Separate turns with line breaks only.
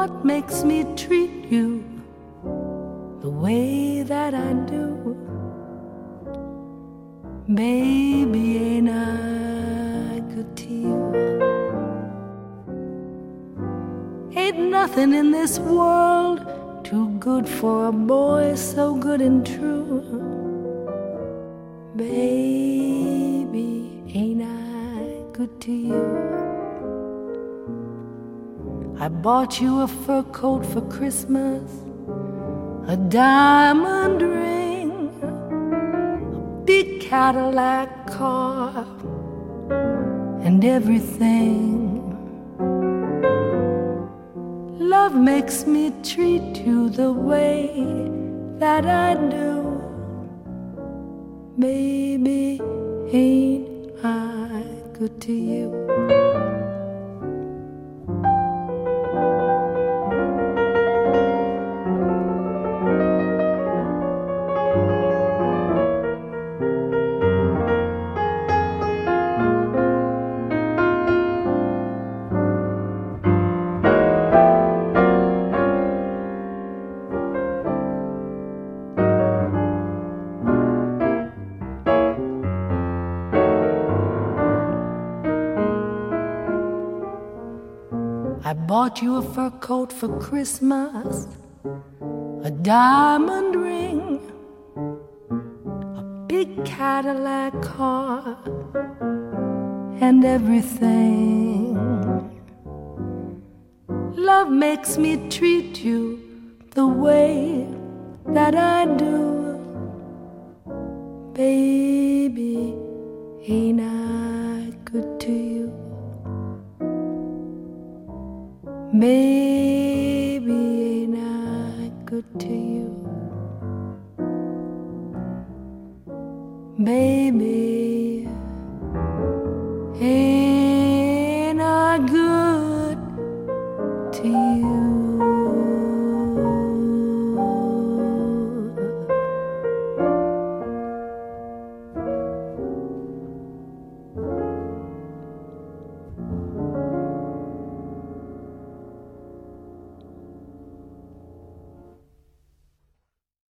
what makes me treat you the way that I do. Baby, ain't I good to you? Ain't nothing in this world too good for a boy so good and true. Baby, ain't I good to you? I bought you a fur coat for Christmas, a diamond ring, a big Cadillac car, and everything. Love makes me treat you the way that I do. Baby, ain't I good to you? Bought you a fur coat for Christmas, a diamond ring, a big Cadillac car, and everything. Love makes me treat you the way that I do. Baby, ain't I good to you? Maybe ain't I good to you? Maybe ain't